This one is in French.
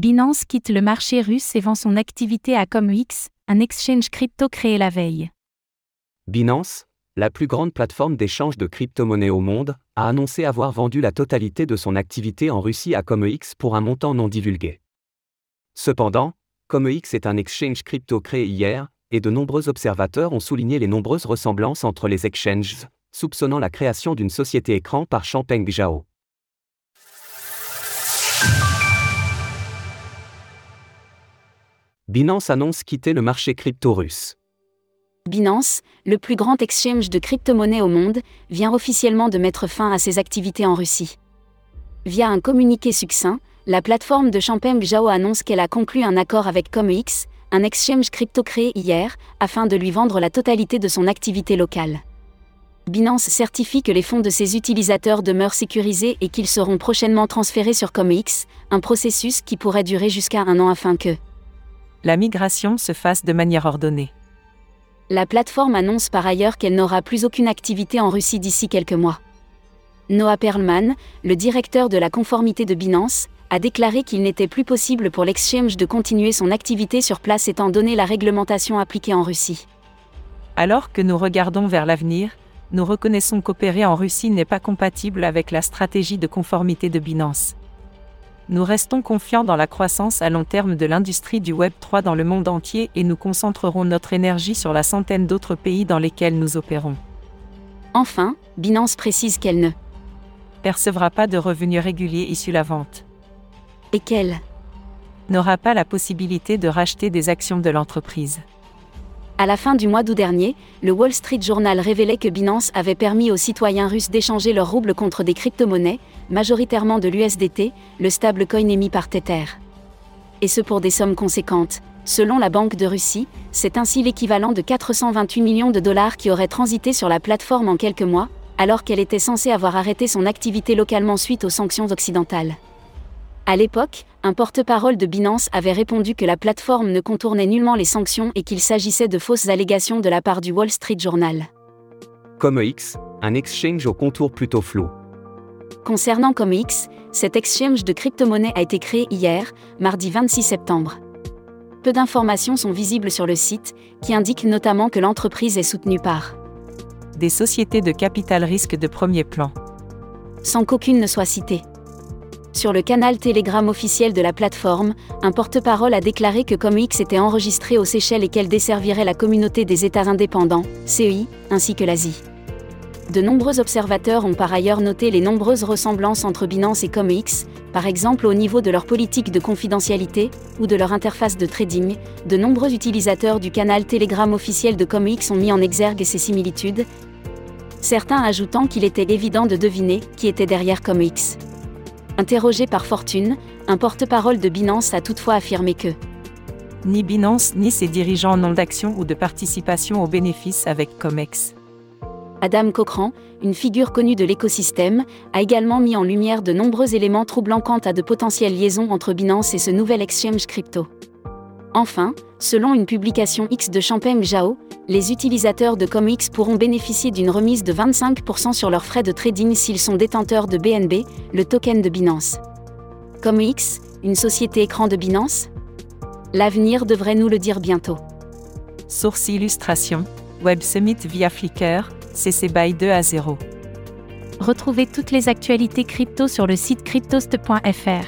Binance quitte le marché russe et vend son activité à ComEx, un exchange crypto créé la veille. Binance, la plus grande plateforme d'échange de crypto-monnaies au monde, a annoncé avoir vendu la totalité de son activité en Russie à ComEx pour un montant non divulgué. Cependant, ComEx est un exchange crypto créé hier, et de nombreux observateurs ont souligné les nombreuses ressemblances entre les exchanges, soupçonnant la création d'une société écran par Champeng Zhao. Binance annonce quitter le marché crypto russe. Binance, le plus grand exchange de crypto-monnaies au monde, vient officiellement de mettre fin à ses activités en Russie. Via un communiqué succinct, la plateforme de Champeng Zhao annonce qu'elle a conclu un accord avec ComEx, un exchange crypto créé hier, afin de lui vendre la totalité de son activité locale. Binance certifie que les fonds de ses utilisateurs demeurent sécurisés et qu'ils seront prochainement transférés sur ComEx, un processus qui pourrait durer jusqu'à un an afin que la migration se fasse de manière ordonnée. La plateforme annonce par ailleurs qu'elle n'aura plus aucune activité en Russie d'ici quelques mois. Noah Perlman, le directeur de la conformité de Binance, a déclaré qu'il n'était plus possible pour l'exchange de continuer son activité sur place étant donné la réglementation appliquée en Russie. Alors que nous regardons vers l'avenir, nous reconnaissons qu'opérer en Russie n'est pas compatible avec la stratégie de conformité de Binance nous restons confiants dans la croissance à long terme de l'industrie du Web 3 dans le monde entier et nous concentrerons notre énergie sur la centaine d'autres pays dans lesquels nous opérons. Enfin, Binance précise qu'elle ne percevra pas de revenus réguliers issus de la vente. Et qu'elle n'aura pas la possibilité de racheter des actions de l'entreprise. À la fin du mois d'août dernier, le Wall Street Journal révélait que Binance avait permis aux citoyens russes d'échanger leurs roubles contre des crypto-monnaies, majoritairement de l'USDT, le stablecoin émis par Tether. Et ce pour des sommes conséquentes. Selon la Banque de Russie, c'est ainsi l'équivalent de 428 millions de dollars qui auraient transité sur la plateforme en quelques mois, alors qu'elle était censée avoir arrêté son activité localement suite aux sanctions occidentales. À l'époque, un porte-parole de Binance avait répondu que la plateforme ne contournait nullement les sanctions et qu'il s'agissait de fausses allégations de la part du Wall Street Journal. ComeX, un exchange au contour plutôt flou. Concernant ComeX, cet exchange de crypto-monnaie a été créé hier, mardi 26 septembre. Peu d'informations sont visibles sur le site, qui indique notamment que l'entreprise est soutenue par des sociétés de capital risque de premier plan. Sans qu'aucune ne soit citée. Sur le canal Telegram officiel de la plateforme, un porte-parole a déclaré que ComEx était enregistré aux Seychelles et qu'elle desservirait la communauté des États indépendants, CEI, ainsi que l'Asie. De nombreux observateurs ont par ailleurs noté les nombreuses ressemblances entre Binance et ComEx, par exemple au niveau de leur politique de confidentialité ou de leur interface de trading. De nombreux utilisateurs du canal Telegram officiel de ComEx ont mis en exergue ces similitudes, certains ajoutant qu'il était évident de deviner qui était derrière ComEx. Interrogé par Fortune, un porte-parole de Binance a toutefois affirmé que ni Binance ni ses dirigeants n'ont d'action ou de participation aux bénéfices avec COMEX. Adam Cochran, une figure connue de l'écosystème, a également mis en lumière de nombreux éléments troublants quant à de potentielles liaisons entre Binance et ce nouvel exchange crypto. Enfin, selon une publication X de Champeng Zhao, les utilisateurs de ComX pourront bénéficier d'une remise de 25% sur leurs frais de trading s'ils sont détenteurs de BNB, le token de Binance. ComX, une société écran de Binance? L'avenir devrait nous le dire bientôt. Source illustration Web Summit via Flickr, CC BY 2 à 0. Retrouvez toutes les actualités crypto sur le site cryptost.fr.